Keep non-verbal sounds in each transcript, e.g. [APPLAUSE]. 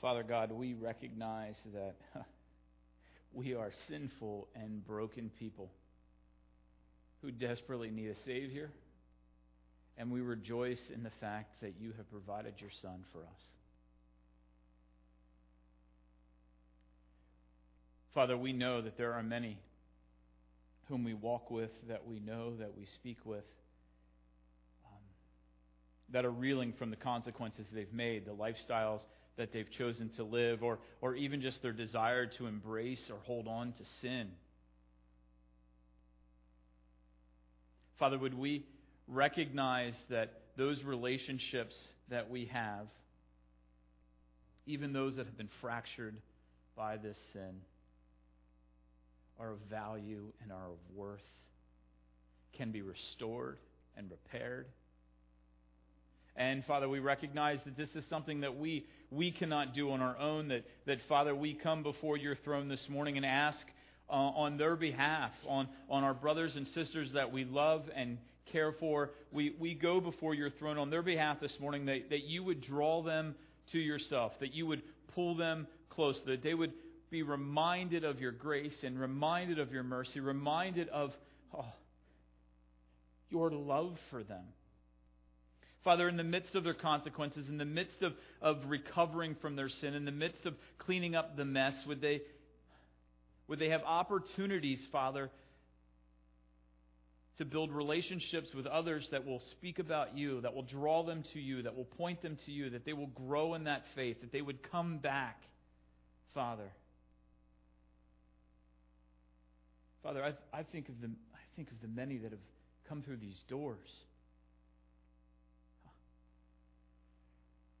Father God, we recognize that [LAUGHS] we are sinful and broken people who desperately need a Savior, and we rejoice in the fact that you have provided your Son for us. Father, we know that there are many whom we walk with, that we know, that we speak with, um, that are reeling from the consequences they've made, the lifestyles that they've chosen to live, or, or even just their desire to embrace or hold on to sin. Father, would we recognize that those relationships that we have, even those that have been fractured by this sin, are of value and are of worth, can be restored and repaired. And Father, we recognize that this is something that we, we cannot do on our own, that, that Father, we come before your throne this morning and ask uh, on their behalf, on, on our brothers and sisters that we love and care for. We, we go before your throne on their behalf this morning that, that you would draw them to yourself, that you would pull them close, that they would be reminded of your grace and reminded of your mercy, reminded of oh, your love for them. Father, in the midst of their consequences, in the midst of, of recovering from their sin, in the midst of cleaning up the mess, would they, would they have opportunities, Father, to build relationships with others that will speak about you, that will draw them to you, that will point them to you, that they will grow in that faith, that they would come back, Father. Father, I, I, think of the, I think of the many that have come through these doors.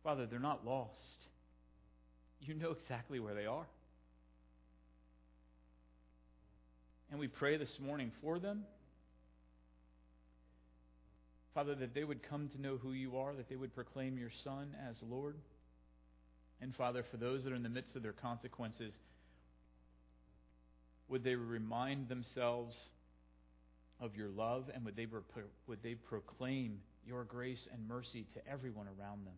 Father, they're not lost. You know exactly where they are. And we pray this morning for them. Father, that they would come to know who you are, that they would proclaim your Son as Lord. And Father, for those that are in the midst of their consequences, would they remind themselves of your love and would they, would they proclaim your grace and mercy to everyone around them?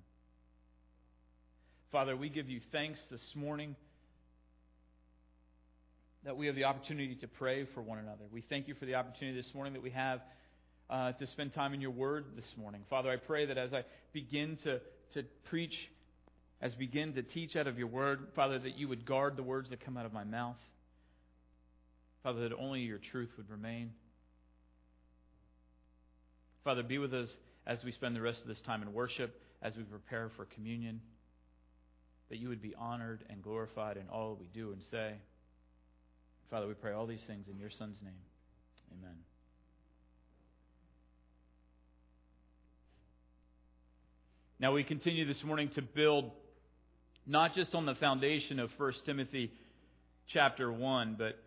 Father, we give you thanks this morning that we have the opportunity to pray for one another. We thank you for the opportunity this morning that we have uh, to spend time in your word this morning. Father, I pray that as I begin to, to preach, as begin to teach out of your word, Father, that you would guard the words that come out of my mouth. Father, that only your truth would remain. Father, be with us as we spend the rest of this time in worship, as we prepare for communion, that you would be honored and glorified in all we do and say. Father, we pray all these things in your Son's name. Amen. Now we continue this morning to build not just on the foundation of 1 Timothy chapter 1, but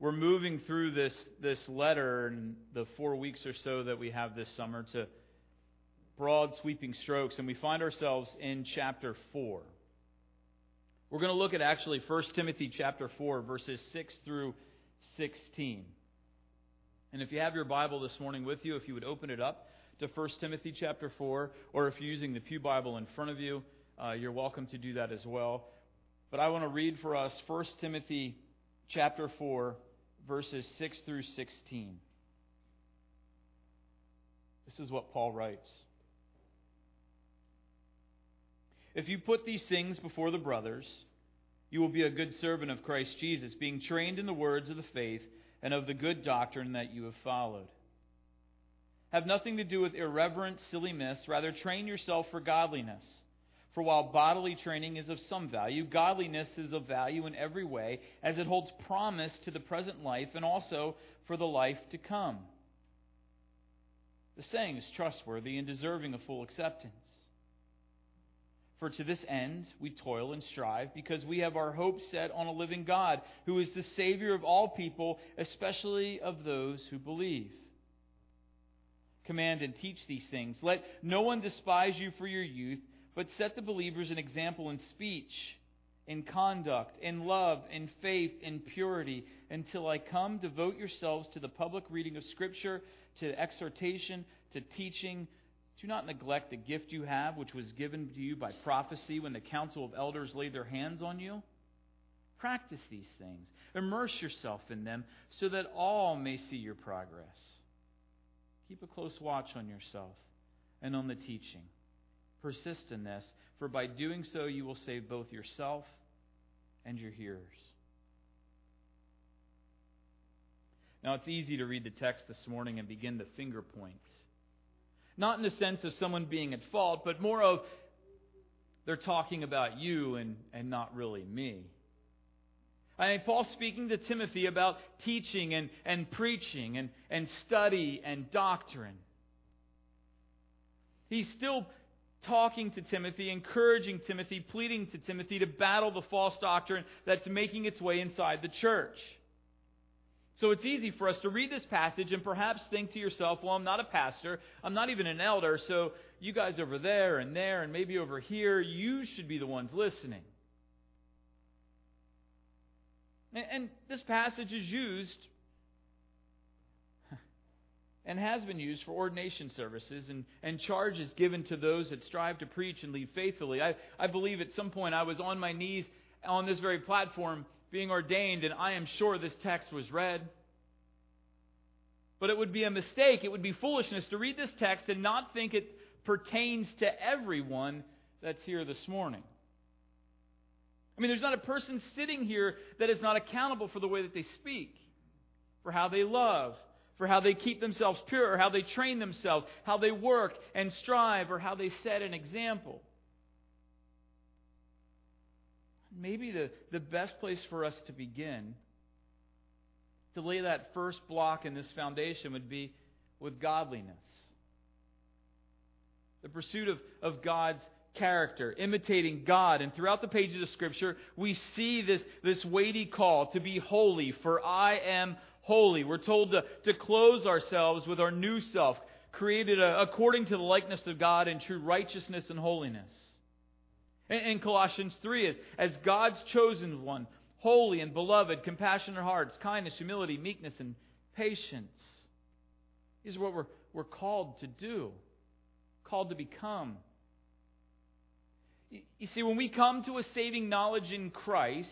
we're moving through this, this letter in the four weeks or so that we have this summer to broad, sweeping strokes, and we find ourselves in chapter 4. We're going to look at actually 1 Timothy chapter 4, verses 6 through 16. And if you have your Bible this morning with you, if you would open it up to 1 Timothy chapter 4, or if you're using the Pew Bible in front of you, uh, you're welcome to do that as well. But I want to read for us 1 Timothy chapter 4, verses 6 through 16. This is what Paul writes. If you put these things before the brothers, you will be a good servant of Christ Jesus, being trained in the words of the faith and of the good doctrine that you have followed. Have nothing to do with irreverent, silly myths, rather, train yourself for godliness. For while bodily training is of some value, godliness is of value in every way, as it holds promise to the present life and also for the life to come. The saying is trustworthy and deserving of full acceptance. For to this end we toil and strive, because we have our hope set on a living God, who is the Savior of all people, especially of those who believe. Command and teach these things. Let no one despise you for your youth but set the believers an example in speech, in conduct, in love, in faith, in purity. Until I come, devote yourselves to the public reading of Scripture, to exhortation, to teaching. Do not neglect the gift you have, which was given to you by prophecy when the council of elders laid their hands on you. Practice these things. Immerse yourself in them so that all may see your progress. Keep a close watch on yourself and on the teaching. Persist in this, for by doing so you will save both yourself and your hearers. Now, it's easy to read the text this morning and begin to finger point. Not in the sense of someone being at fault, but more of they're talking about you and, and not really me. I mean, Paul's speaking to Timothy about teaching and, and preaching and, and study and doctrine. He's still talking to Timothy, encouraging Timothy, pleading to Timothy to battle the false doctrine that's making its way inside the church. So it's easy for us to read this passage and perhaps think to yourself, well, I'm not a pastor. I'm not even an elder. So you guys over there and there and maybe over here, you should be the ones listening. And, and this passage is used and has been used for ordination services and, and charges given to those that strive to preach and lead faithfully. I, I believe at some point I was on my knees on this very platform being ordained, and I am sure this text was read. But it would be a mistake, it would be foolishness to read this text and not think it pertains to everyone that's here this morning. I mean, there's not a person sitting here that is not accountable for the way that they speak, for how they love, for how they keep themselves pure, how they train themselves, how they work and strive, or how they set an example. Maybe the, the best place for us to begin to lay that first block in this foundation would be with godliness. The pursuit of, of God's character, imitating God. And throughout the pages of Scripture, we see this, this weighty call to be holy, for I am holy. We're told to, to close ourselves with our new self, created a, according to the likeness of God in true righteousness and holiness in Colossians 3 as, God's chosen one, holy and beloved, compassionate hearts, kindness, humility, meekness, and patience. These are what we're, we're called to do, called to become. You see, when we come to a saving knowledge in Christ,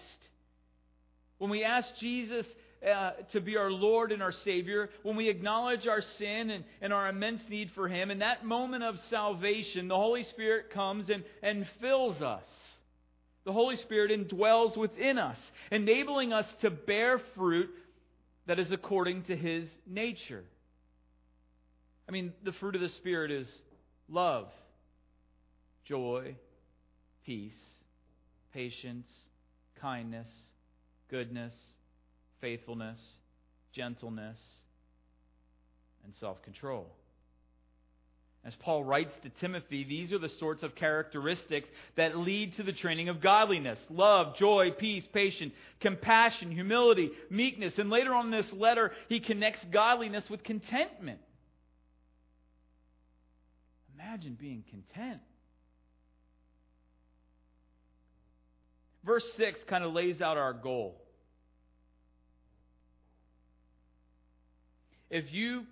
when we ask Jesus uh, to be our Lord and our Savior, when we acknowledge our sin and, and our immense need for Him, in that moment of salvation, the Holy Spirit comes and, and fills us. The Holy Spirit indwells within us, enabling us to bear fruit that is according to His nature. I mean, the fruit of the Spirit is love, joy, peace, patience, kindness, goodness faithfulness, gentleness, and self control. As Paul writes to Timothy, these are the sorts of characteristics that lead to the training of godliness love, joy, peace, patience, compassion, humility, meekness. And later on in this letter, he connects godliness with contentment. Imagine being content. Verse 6 kind of lays out our goal. If you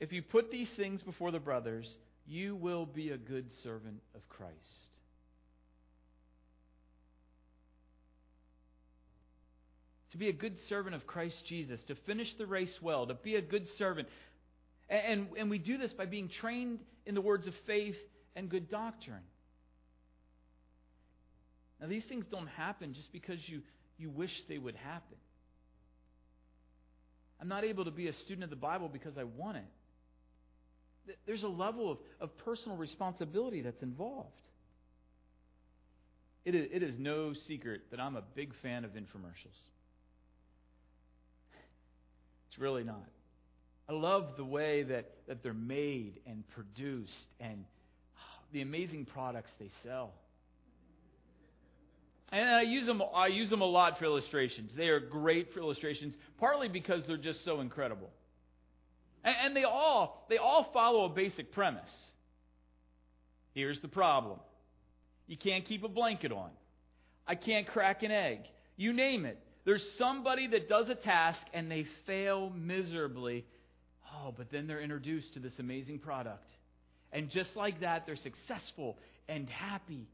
if you put these things before the brothers, you will be a good servant of Christ. To be a good servant of Christ Jesus, to finish the race well, to be a good servant. And, and we do this by being trained in the words of faith and good doctrine. Now, these things don't happen just because you, you wish they would happen. I'm not able to be a student of the Bible because I want it. There's a level of, of personal responsibility that's involved. It is, it is no secret that I'm a big fan of infomercials. It's really not. I love the way that, that they're made and produced and the amazing products they sell. And I use them, I use them a lot for illustrations. They are great for illustrations, partly because they're just so incredible. And, and they all, they all follow a basic premise. Here's the problem. You can't keep a blanket on. I can't crack an egg. You name it. There's somebody that does a task and they fail miserably. Oh, but then they're introduced to this amazing product. And just like that, they're successful and happy.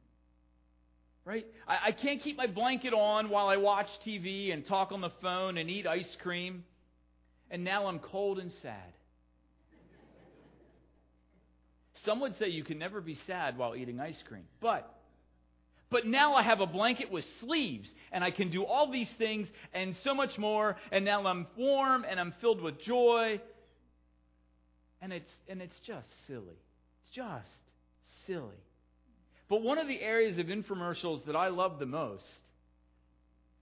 Right? I, I can't keep my blanket on while I watch TV and talk on the phone and eat ice cream. And now I'm cold and sad. Some would say you can never be sad while eating ice cream. But but now I have a blanket with sleeves, and I can do all these things and so much more, and now I'm warm and I'm filled with joy. And it's, and it's just silly. It's just silly. But one of the areas of infomercials that I love the most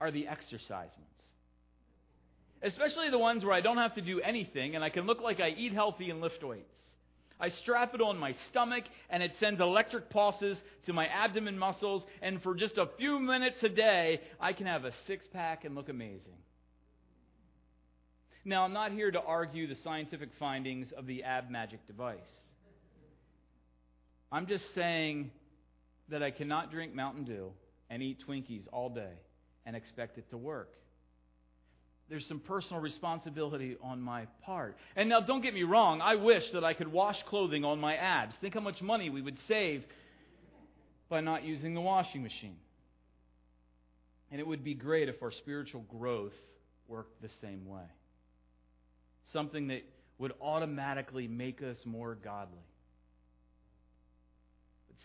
are the exercise ones. Especially the ones where I don't have to do anything and I can look like I eat healthy and lift weights. I strap it on my stomach and it sends electric pulses to my abdomen muscles, and for just a few minutes a day, I can have a six pack and look amazing. Now, I'm not here to argue the scientific findings of the Ab Magic device. I'm just saying that I cannot drink Mountain Dew and eat Twinkies all day and expect it to work there's some personal responsibility on my part. And now, don't get me wrong, I wish that I could wash clothing on my abs. Think how much money we would save by not using the washing machine. And it would be great if our spiritual growth worked the same way. Something that would automatically make us more godly.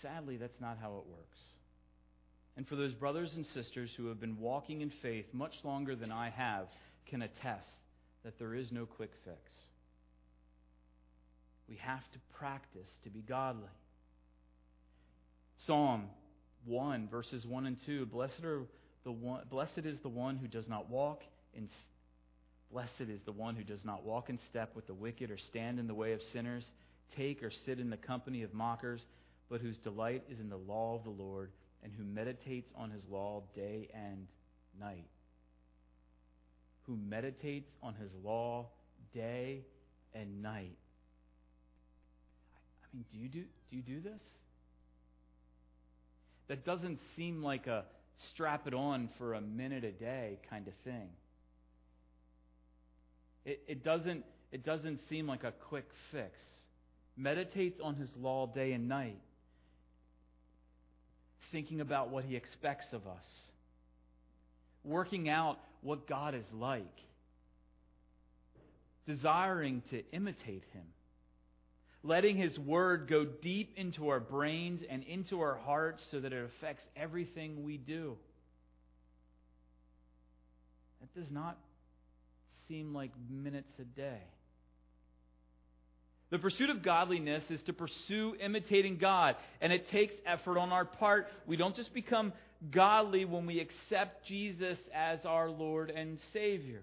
Sadly, that's not how it works. And for those brothers and sisters who have been walking in faith much longer than I have, can attest that there is no quick fix. We have to practice to be godly. Psalm 1, verses 1 and 2 Blessed, are the one, blessed is the one who does not walk in Blessed is the one who does not walk in step with the wicked or stand in the way of sinners, take or sit in the company of mockers, but whose delight is in the law of the Lord, and who meditates on his law day and night who meditates on his law day and night. I mean, do you do, do you do this? That doesn't seem like a strap it on for a minute a day kind of thing. It, it, doesn't, it doesn't seem like a quick fix. Meditates on his law day and night, thinking about what he expects of us, working out what God is like, desiring to imitate Him, letting His Word go deep into our brains and into our hearts so that it affects everything we do. That does not seem like minutes a day. The pursuit of godliness is to pursue imitating God, and it takes effort on our part. We don't just become godly when we accept Jesus as our Lord and Savior.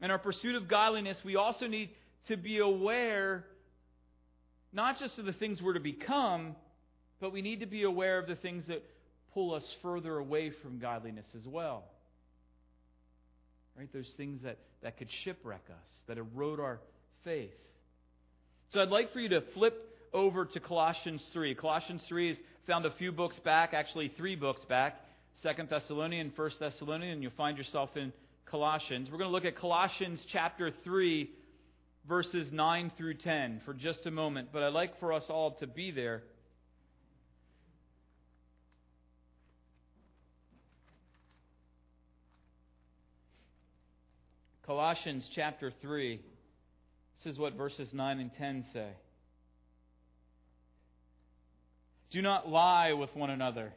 In our pursuit of godliness, we also need to be aware not just of the things we're to become, but we need to be aware of the things that pull us further away from godliness as well. Right? Those things that, that could shipwreck us, that erode our faith. So I'd like for you to flip over to Colossians 3. Colossians 3 is found a few books back, actually three books back, Second Thessalonian, First Thessalonian, and you'll find yourself in Colossians. We're going to look at Colossians chapter 3, verses 9 through 10 for just a moment, but I'd like for us all to be there. Colossians chapter 3. This is what verses 9 and 10 say. Do not lie with one another,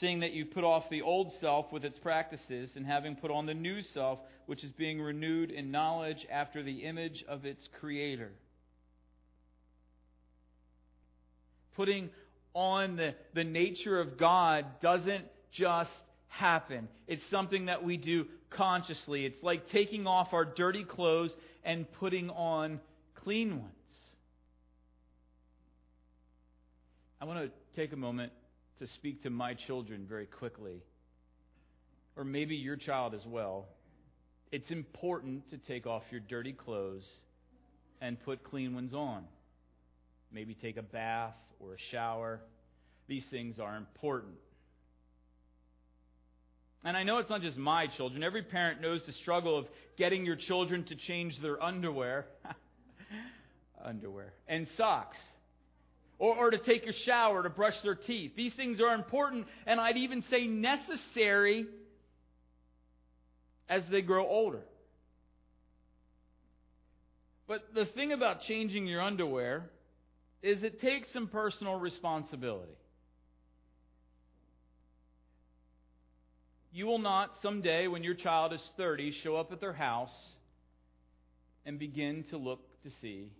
seeing that you put off the old self with its practices, and having put on the new self, which is being renewed in knowledge after the image of its Creator. Putting on the, the nature of God doesn't just happen. It's something that we do consciously. It's like taking off our dirty clothes and putting on clean ones. I want to take a moment to speak to my children very quickly, or maybe your child as well. It's important to take off your dirty clothes and put clean ones on. Maybe take a bath or a shower. These things are important. And I know it's not just my children. Every parent knows the struggle of getting your children to change their underwear. [LAUGHS] underwear and socks. Or, or to take a shower, to brush their teeth. These things are important, and I'd even say necessary as they grow older. But the thing about changing your underwear is it takes some personal responsibility. You will not someday, when your child is 30, show up at their house and begin to look to see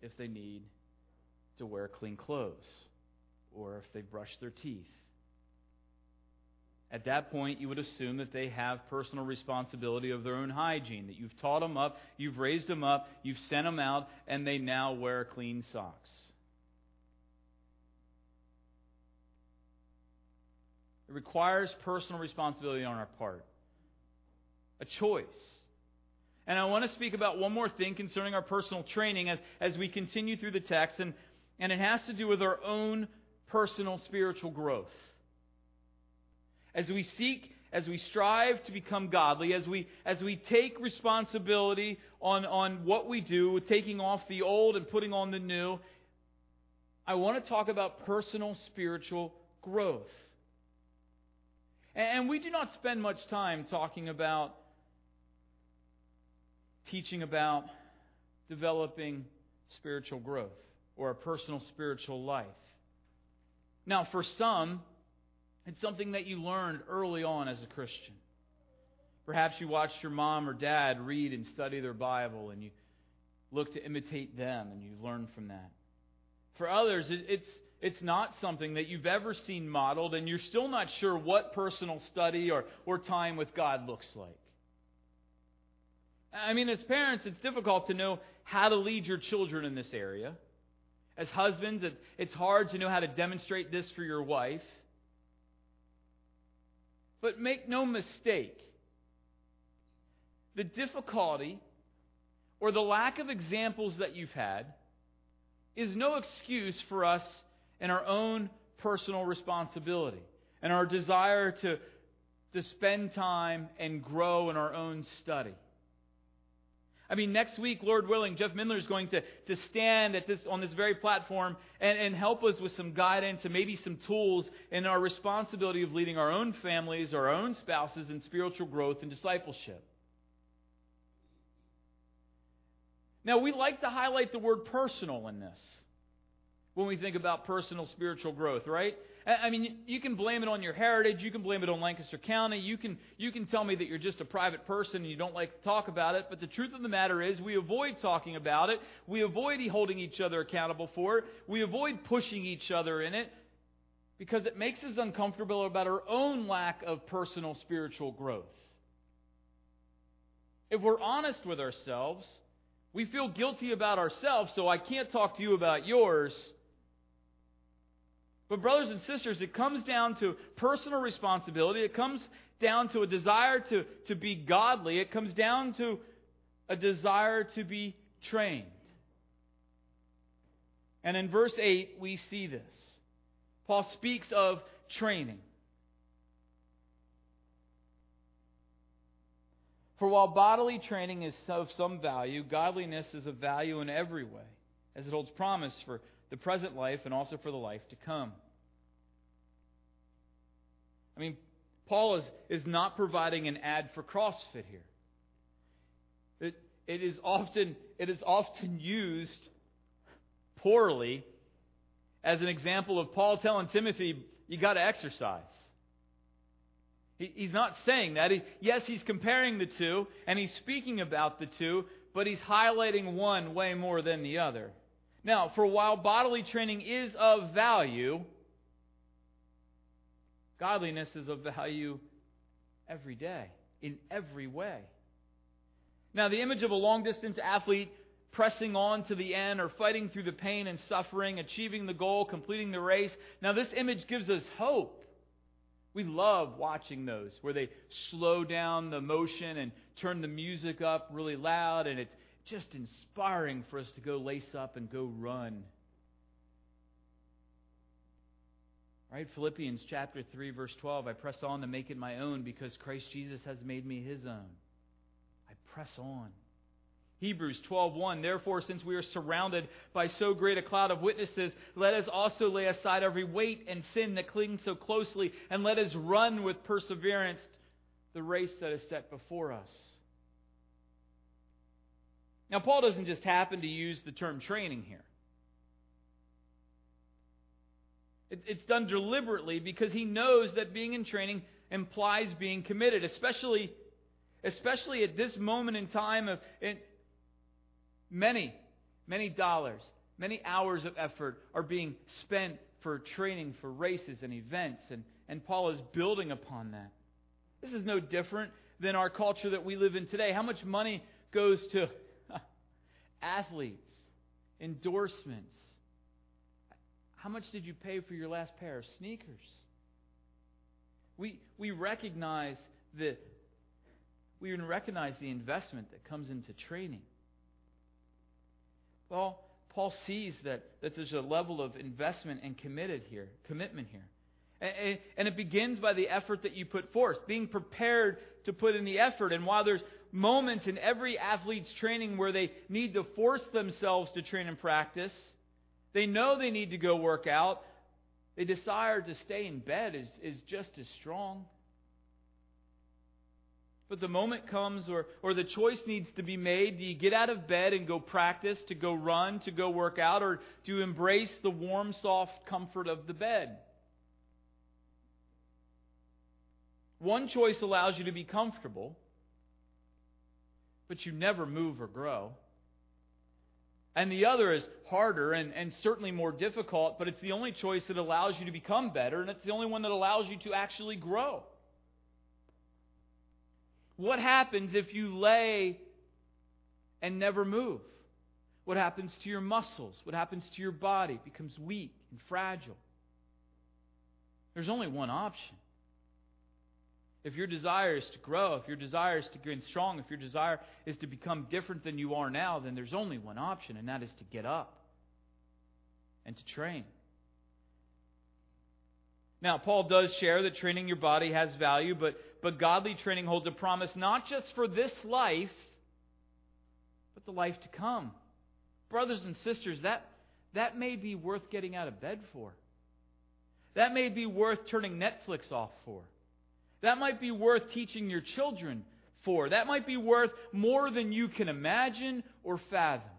if they need to wear clean clothes or if they brush their teeth. At that point, you would assume that they have personal responsibility of their own hygiene, that you've taught them up, you've raised them up, you've sent them out, and they now wear clean socks. It requires personal responsibility on our part, a choice. And I want to speak about one more thing concerning our personal training as, as we continue through the text, and, and it has to do with our own personal spiritual growth. As we seek, as we strive to become godly, as we, as we take responsibility on, on what we do, taking off the old and putting on the new, I want to talk about personal spiritual growth. And we do not spend much time talking about teaching about developing spiritual growth or a personal spiritual life. Now, for some, it's something that you learned early on as a Christian. Perhaps you watched your mom or dad read and study their Bible and you look to imitate them and you learn from that. For others, it's it's not something that you've ever seen modeled, and you're still not sure what personal study or, or time with God looks like. I mean, as parents, it's difficult to know how to lead your children in this area. As husbands, it, it's hard to know how to demonstrate this for your wife. But make no mistake, the difficulty or the lack of examples that you've had is no excuse for us and our own personal responsibility and our desire to, to spend time and grow in our own study. I mean, next week, Lord willing, Jeff Mindler is going to, to stand at this, on this very platform and, and help us with some guidance and maybe some tools in our responsibility of leading our own families our own spouses in spiritual growth and discipleship. Now, we like to highlight the word personal in this when we think about personal spiritual growth, right? I mean, you can blame it on your heritage. You can blame it on Lancaster County. You can, you can tell me that you're just a private person and you don't like to talk about it. But the truth of the matter is, we avoid talking about it. We avoid holding each other accountable for it. We avoid pushing each other in it because it makes us uncomfortable about our own lack of personal spiritual growth. If we're honest with ourselves, we feel guilty about ourselves, so I can't talk to you about yours but, brothers and sisters, it comes down to personal responsibility. It comes down to a desire to, to be godly. It comes down to a desire to be trained. And in verse 8, we see this. Paul speaks of training. For while bodily training is of some value, godliness is of value in every way, as it holds promise for the present life and also for the life to come. I mean, Paul is, is not providing an ad for CrossFit here. It, it, is often, it is often used poorly as an example of Paul telling Timothy, you got to exercise. He, he's not saying that. He, yes, he's comparing the two, and he's speaking about the two, but he's highlighting one way more than the other. Now, for while bodily training is of value, godliness is of value every day, in every way. Now, the image of a long distance athlete pressing on to the end or fighting through the pain and suffering, achieving the goal, completing the race. Now, this image gives us hope. We love watching those where they slow down the motion and turn the music up really loud, and it's just inspiring for us to go lace up and go run. Right? Philippians chapter 3 verse 12, I press on to make it my own because Christ Jesus has made me his own. I press on. Hebrews 12:1 Therefore since we are surrounded by so great a cloud of witnesses let us also lay aside every weight and sin that clings so closely and let us run with perseverance the race that is set before us. Now Paul doesn't just happen to use the term training here. It's done deliberately because he knows that being in training implies being committed, especially especially at this moment in time of many, many dollars, many hours of effort are being spent for training for races and events, and, and Paul is building upon that. This is no different than our culture that we live in today. How much money goes to athletes, endorsements? How much did you pay for your last pair of sneakers? We, we recognize the, we even recognize the investment that comes into training. Well, Paul sees that, that there's a level of investment and committed here, commitment here. And, and it begins by the effort that you put forth, being prepared to put in the effort. And while there's moments in every athlete's training where they need to force themselves to train and practice, they know they need to go work out, the desire to stay in bed is, is just as strong. But the moment comes, or, or the choice needs to be made do you get out of bed and go practice, to go run, to go work out, or do you embrace the warm, soft comfort of the bed? One choice allows you to be comfortable, but you never move or grow. And the other is harder and, and certainly more difficult, but it's the only choice that allows you to become better, and it's the only one that allows you to actually grow. What happens if you lay and never move? What happens to your muscles? What happens to your body? It becomes weak and fragile. There's only one option. If your desire is to grow, if your desire is to gain strong, if your desire is to become different than you are now, then there's only one option, and that is to get up and to train. Now, Paul does share that training your body has value, but, but godly training holds a promise not just for this life, but the life to come. Brothers and sisters, that, that may be worth getting out of bed for. That may be worth turning Netflix off for. That might be worth teaching your children for. That might be worth more than you can imagine or fathom.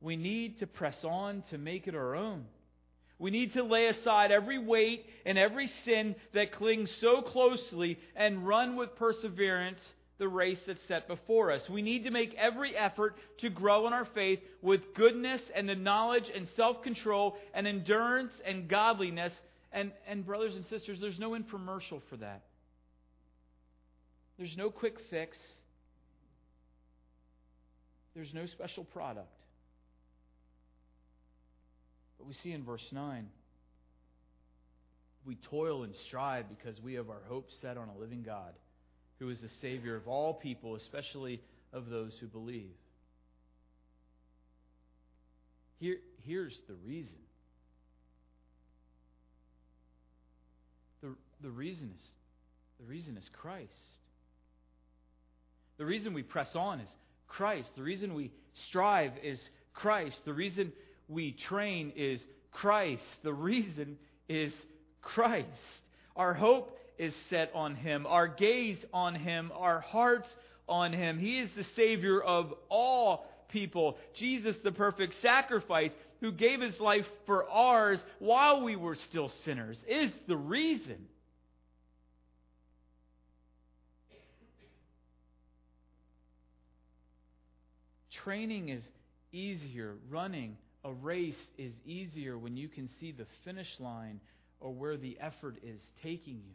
We need to press on to make it our own. We need to lay aside every weight and every sin that clings so closely and run with perseverance the race that's set before us. We need to make every effort to grow in our faith with goodness and the knowledge and self control and endurance and godliness and, and brothers and sisters, there's no infomercial for that. There's no quick fix. There's no special product. But we see in verse 9 we toil and strive because we have our hope set on a living God who is the Savior of all people, especially of those who believe. Here, here's the reason The reason is the reason is Christ. The reason we press on is Christ. The reason we strive is Christ. The reason we train is Christ. The reason is Christ. Our hope is set on Him, our gaze on Him, our hearts on Him. He is the Savior of all people. Jesus, the perfect sacrifice, who gave His life for ours while we were still sinners, is the reason. Training is easier. Running a race is easier when you can see the finish line or where the effort is taking you.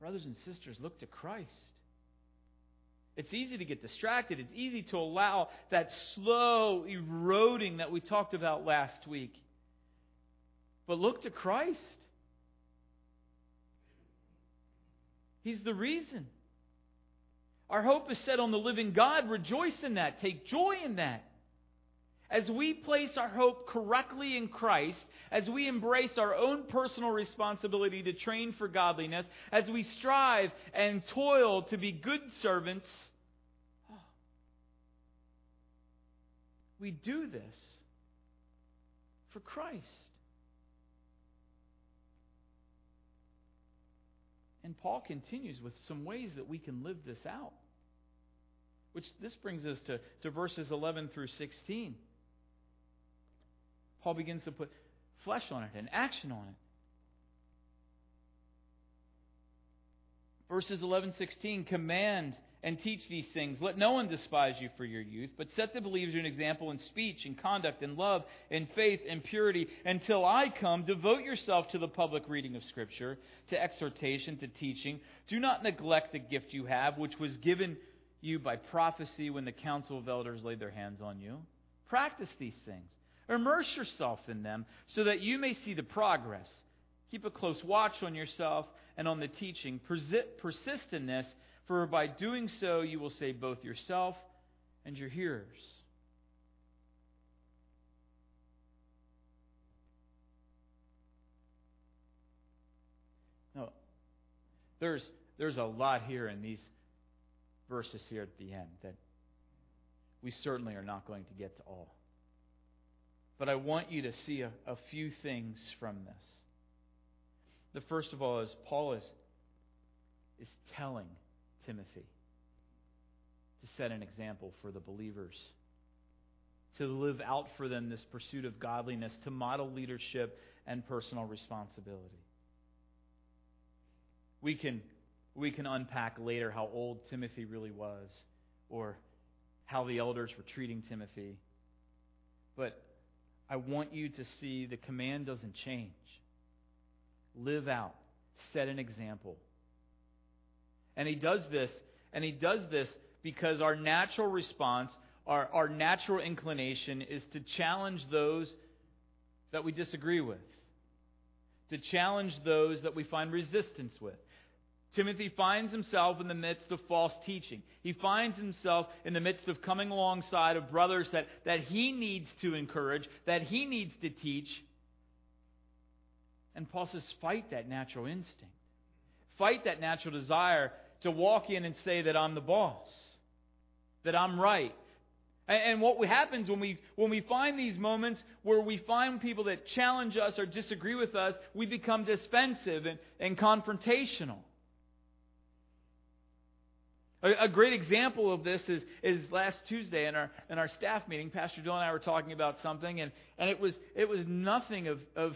Brothers and sisters, look to Christ. It's easy to get distracted. It's easy to allow that slow eroding that we talked about last week. But look to Christ. He's the reason. Our hope is set on the living God. Rejoice in that. Take joy in that. as we place our hope correctly in Christ, as we embrace our own personal responsibility to train for godliness, as we strive and toil to be good servants, we do this for Christ. And Paul continues with some ways that we can live this out. Which this brings us to, to verses 11 through 16. Paul begins to put flesh on it and action on it. Verses 11 16 command and teach these things. Let no one despise you for your youth, but set the believers an example in speech, and conduct, and love, and faith, and purity. Until I come, devote yourself to the public reading of Scripture, to exhortation, to teaching. Do not neglect the gift you have, which was given you by prophecy when the council of elders laid their hands on you. Practice these things. Immerse yourself in them so that you may see the progress. Keep a close watch on yourself and on the teaching. Persist in this for by doing so you will save both yourself and your hearers. No, there's, there's a lot here in these verses here at the end that we certainly are not going to get to all. But I want you to see a, a few things from this. The first of all is Paul is, is telling Timothy to set an example for the believers, to live out for them this pursuit of godliness, to model leadership and personal responsibility. We can, we can unpack later how old Timothy really was or how the elders were treating Timothy. But I want you to see the command doesn't change. Live out, set an example. And he does this, and he does this because our natural response, our, our natural inclination is to challenge those that we disagree with, to challenge those that we find resistance with. Timothy finds himself in the midst of false teaching. He finds himself in the midst of coming alongside of brothers that, that he needs to encourage, that he needs to teach. And Paul says, fight that natural instinct. Fight that natural desire to walk in and say that I'm the boss, that I'm right. And, what happens when we, when we find these moments where we find people that challenge us or disagree with us, we become defensive and, and confrontational. A, a great example of this is, is last Tuesday in our, in our staff meeting. Pastor Joe and I were talking about something, and, and it, was, it was nothing of, of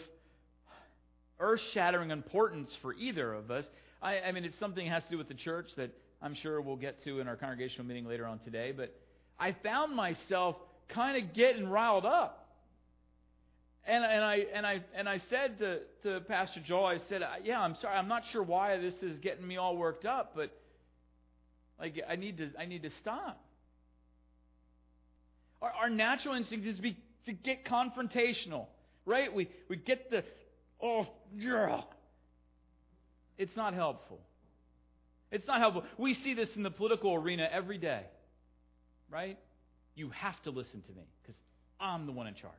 earth shattering importance for either of us. I, I mean, it's something that has to do with the church that I'm sure we'll get to in our congregational meeting later on today. But I found myself kind of getting riled up. And, and I and I and I said to, to Pastor Joel, I said, "Yeah, I'm sorry. I'm not sure why this is getting me all worked up, but like I need to I need to stop." Our, our natural instinct is be, to get confrontational, right? We we get the oh yeah, it's not helpful. It's not helpful. We see this in the political arena every day, right? You have to listen to me because I'm the one in charge.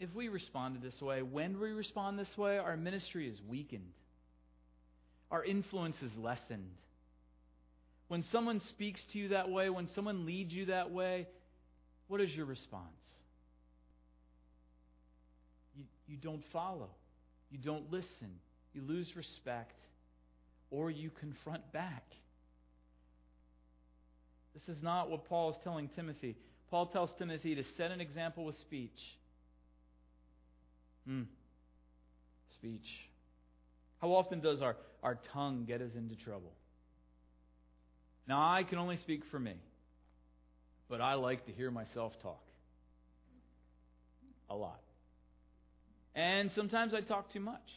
If we responded this way, when we respond this way, our ministry is weakened. Our influence is lessened. When someone speaks to you that way, when someone leads you that way, what is your response? You, you don't follow. You don't listen. You lose respect. Or you confront back. This is not what Paul is telling Timothy. Paul tells Timothy to set an example with speech. Hmm. Speech. How often does our, our tongue get us into trouble? Now, I can only speak for me, but I like to hear myself talk. A lot. And sometimes I talk too much.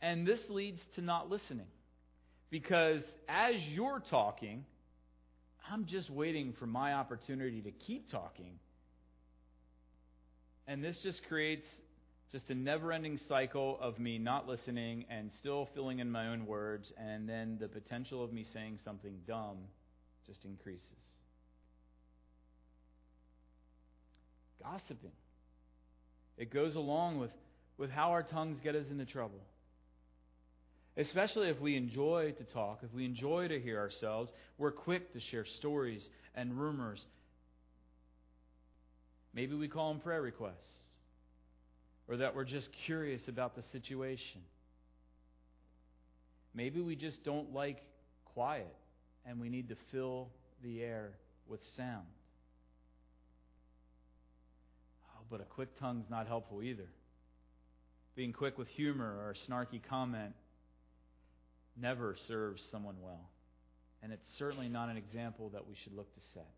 And this leads to not listening. Because as you're talking, I'm just waiting for my opportunity to keep talking. And this just creates just a never ending cycle of me not listening and still filling in my own words, and then the potential of me saying something dumb just increases. gossiping. It goes along with, with how our tongues get us into trouble. Especially if we enjoy to talk, if we enjoy to hear ourselves, we're quick to share stories and rumors. Maybe we call them prayer requests, or that we're just curious about the situation. Maybe we just don't like quiet and we need to fill the air with sound. Oh, but a quick tongue's not helpful either. Being quick with humor or a snarky comment never serves someone well. And it's certainly not an example that we should look to set.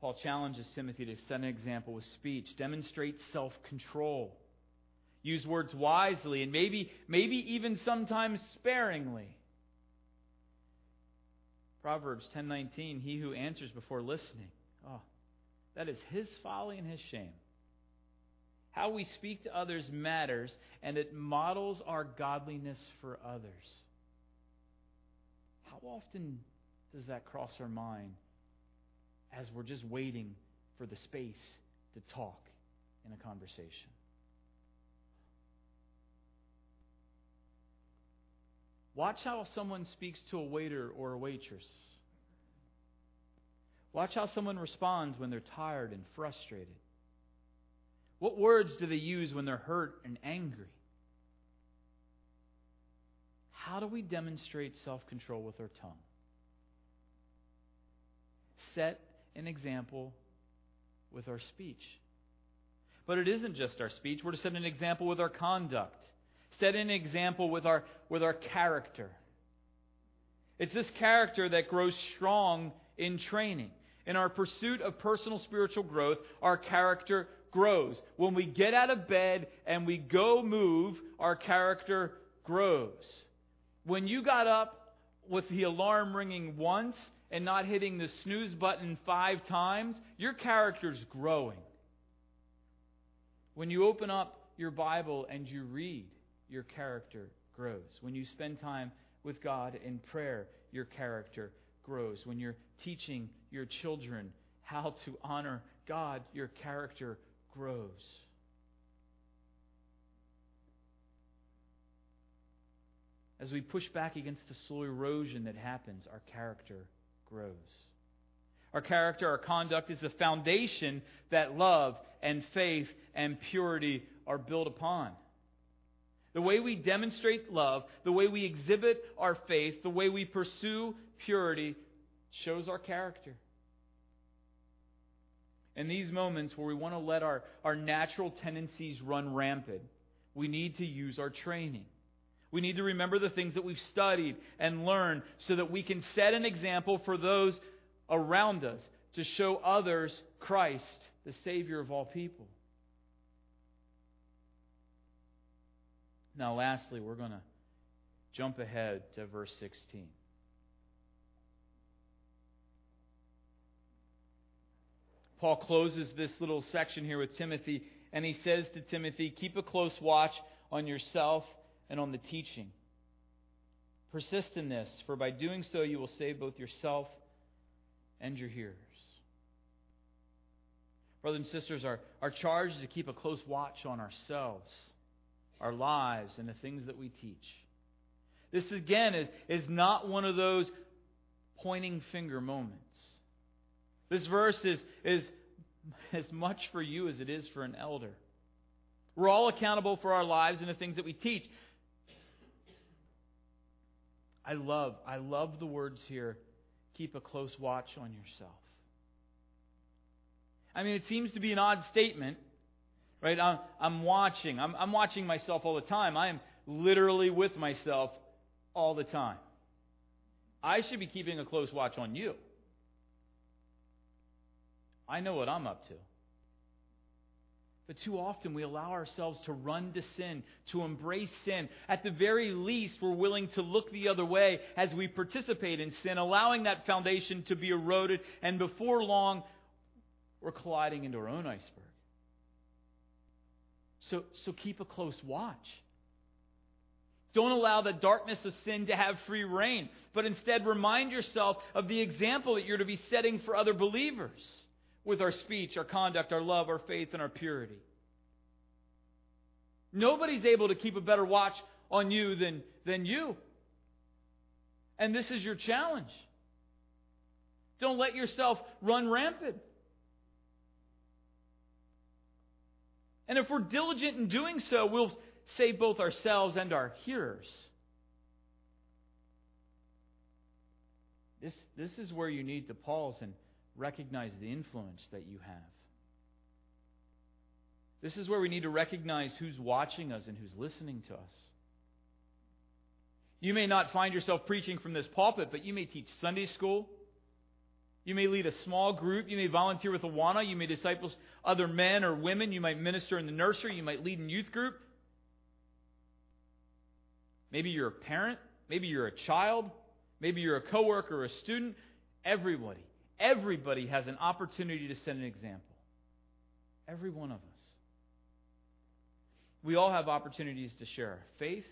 Paul challenges Timothy to set an example with speech, demonstrate self control, use words wisely, and maybe, maybe even sometimes sparingly. Proverbs 10:19, he who answers before listening. Oh, that is his folly and his shame. How we speak to others matters, and it models our godliness for others. How often does that cross our mind as we're just waiting for the space to talk in a conversation? Watch how someone speaks to a waiter or a waitress. Watch how someone responds when they're tired and frustrated. What words do they use when they're hurt and angry? How do we demonstrate self control with our tongue? Set an example with our speech. But it isn't just our speech, we're to set an example with our conduct set an example with our, with our character. It's this character that grows strong in training. In our pursuit of personal spiritual growth, our character grows. When we get out of bed and we go move, our character grows. When you got up with the alarm ringing once and not hitting the snooze button five times, your character's growing. When you open up your Bible and you read, your character grows. When you spend time with God in prayer, your character grows. When you're teaching your children how to honor God, your character grows. As we push back against the slow erosion that happens, our character grows. Our character, our conduct is the foundation that love and faith and purity are built upon. The way we demonstrate love, the way we exhibit our faith, the way we pursue purity shows our character. In these moments where we want to let our, our natural tendencies run rampant, we need to use our training. We need to remember the things that we've studied and learned so that we can set an example for those around us to show others Christ, the Savior of all people. Now, lastly, we're going to jump ahead to verse 16. Paul closes this little section here with Timothy, and he says to Timothy, Keep a close watch on yourself and on the teaching. Persist in this, for by doing so you will save both yourself and your hearers. Brothers and sisters, our, our charge is to keep a close watch on ourselves our lives, and the things that we teach. This, again, is, is not one of those pointing finger moments. This verse is, is as much for you as it is for an elder. We're all accountable for our lives and the things that we teach. I love, I love the words here keep a close watch on yourself. I mean, it seems to be an odd statement Right? I'm, I'm watching. I'm, I'm watching myself all the time. I am literally with myself all the time. I should be keeping a close watch on you. I know what I'm up to. But too often we allow ourselves to run to sin, to embrace sin. At the very least, we're willing to look the other way as we participate in sin, allowing that foundation to be eroded, and before long, we're colliding into our own iceberg. So, so keep a close watch. Don't allow the darkness of sin to have free rein, but instead remind yourself of the example that you're to be setting for other believers. With our speech, our conduct, our love, our faith, and our purity. Nobody's able to keep a better watch on you than, than you. And this is your challenge. Don't let yourself run rampant. And if we're diligent in doing so, we'll save both ourselves and our hearers. This, this is where you need to pause and recognize the influence that you have. This is where we need to recognize who's watching us and who's listening to us. You may not find yourself preaching from this pulpit, but you may teach Sunday school. You may lead a small group. You may volunteer with Awana. You may disciple other men or women. You might minister in the nursery. You might lead in youth group. Maybe you're a parent. Maybe you're a child. Maybe you're a coworker or a student. Everybody, everybody has an opportunity to set an example. Every one of us. We all have opportunities to share our faith,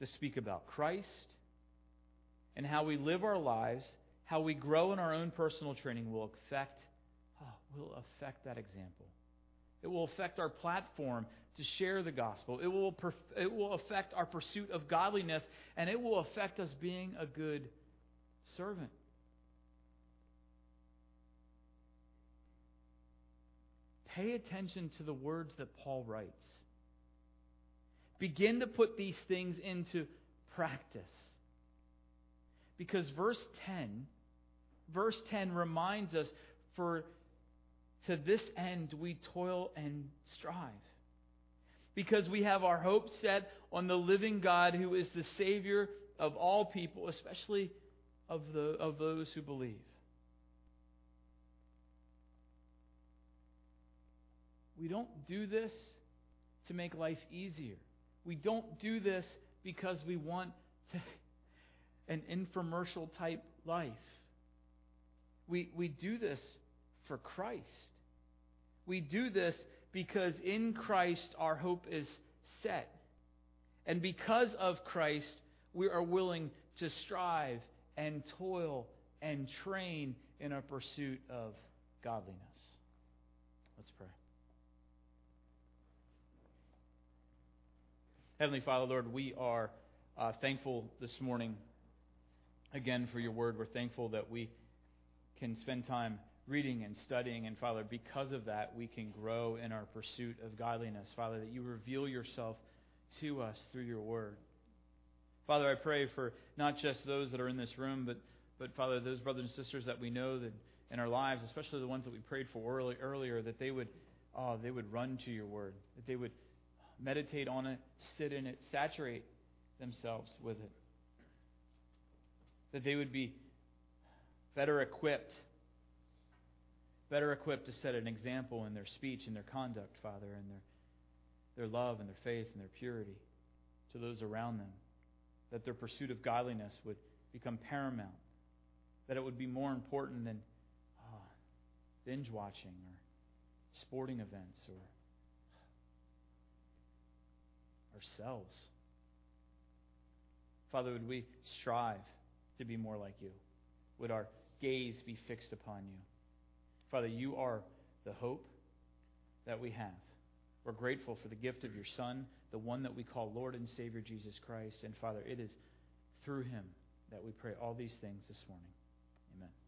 to speak about Christ, and how we live our lives, how we grow in our own personal training will affect, oh, will affect that example. It will affect our platform to share the gospel. It will, it will affect our pursuit of godliness, and it will affect us being a good servant. Pay attention to the words that Paul writes. Begin to put these things into practice. Because verse 10, verse 10 reminds us for to this end we toil and strive. Because we have our hope set on the living God who is the Savior of all people, especially of, the, of those who believe. We don't do this to make life easier. We don't do this because we want to, [LAUGHS] an infomercial type life. We, we do this for Christ. We do this because in Christ our hope is set. And because of Christ, we are willing to strive and toil and train in our pursuit of godliness. Let's pray. Heavenly Father, Lord, we are uh, thankful this morning again for your word. We're thankful that we can spend time reading and studying. And Father, because of that, we can grow in our pursuit of godliness. Father, that you reveal yourself to us through your word. Father, I pray for not just those that are in this room, but, but Father, those brothers and sisters that we know that in our lives, especially the ones that we prayed for early, earlier, that they would, oh, they would run to your word, that they would meditate on it, sit in it, saturate themselves with it. That they would be better equipped, better equipped to set an example in their speech and their conduct, Father, and their, their love and their faith and their purity to those around them. That their pursuit of godliness would become paramount. That it would be more important than oh, binge watching or sporting events or ourselves. Father, would we strive to be more like you? Would our gaze be fixed upon you? Father, you are the hope that we have. We're grateful for the gift of your Son, the one that we call Lord and Savior Jesus Christ. And Father, it is through him that we pray all these things this morning. Amen.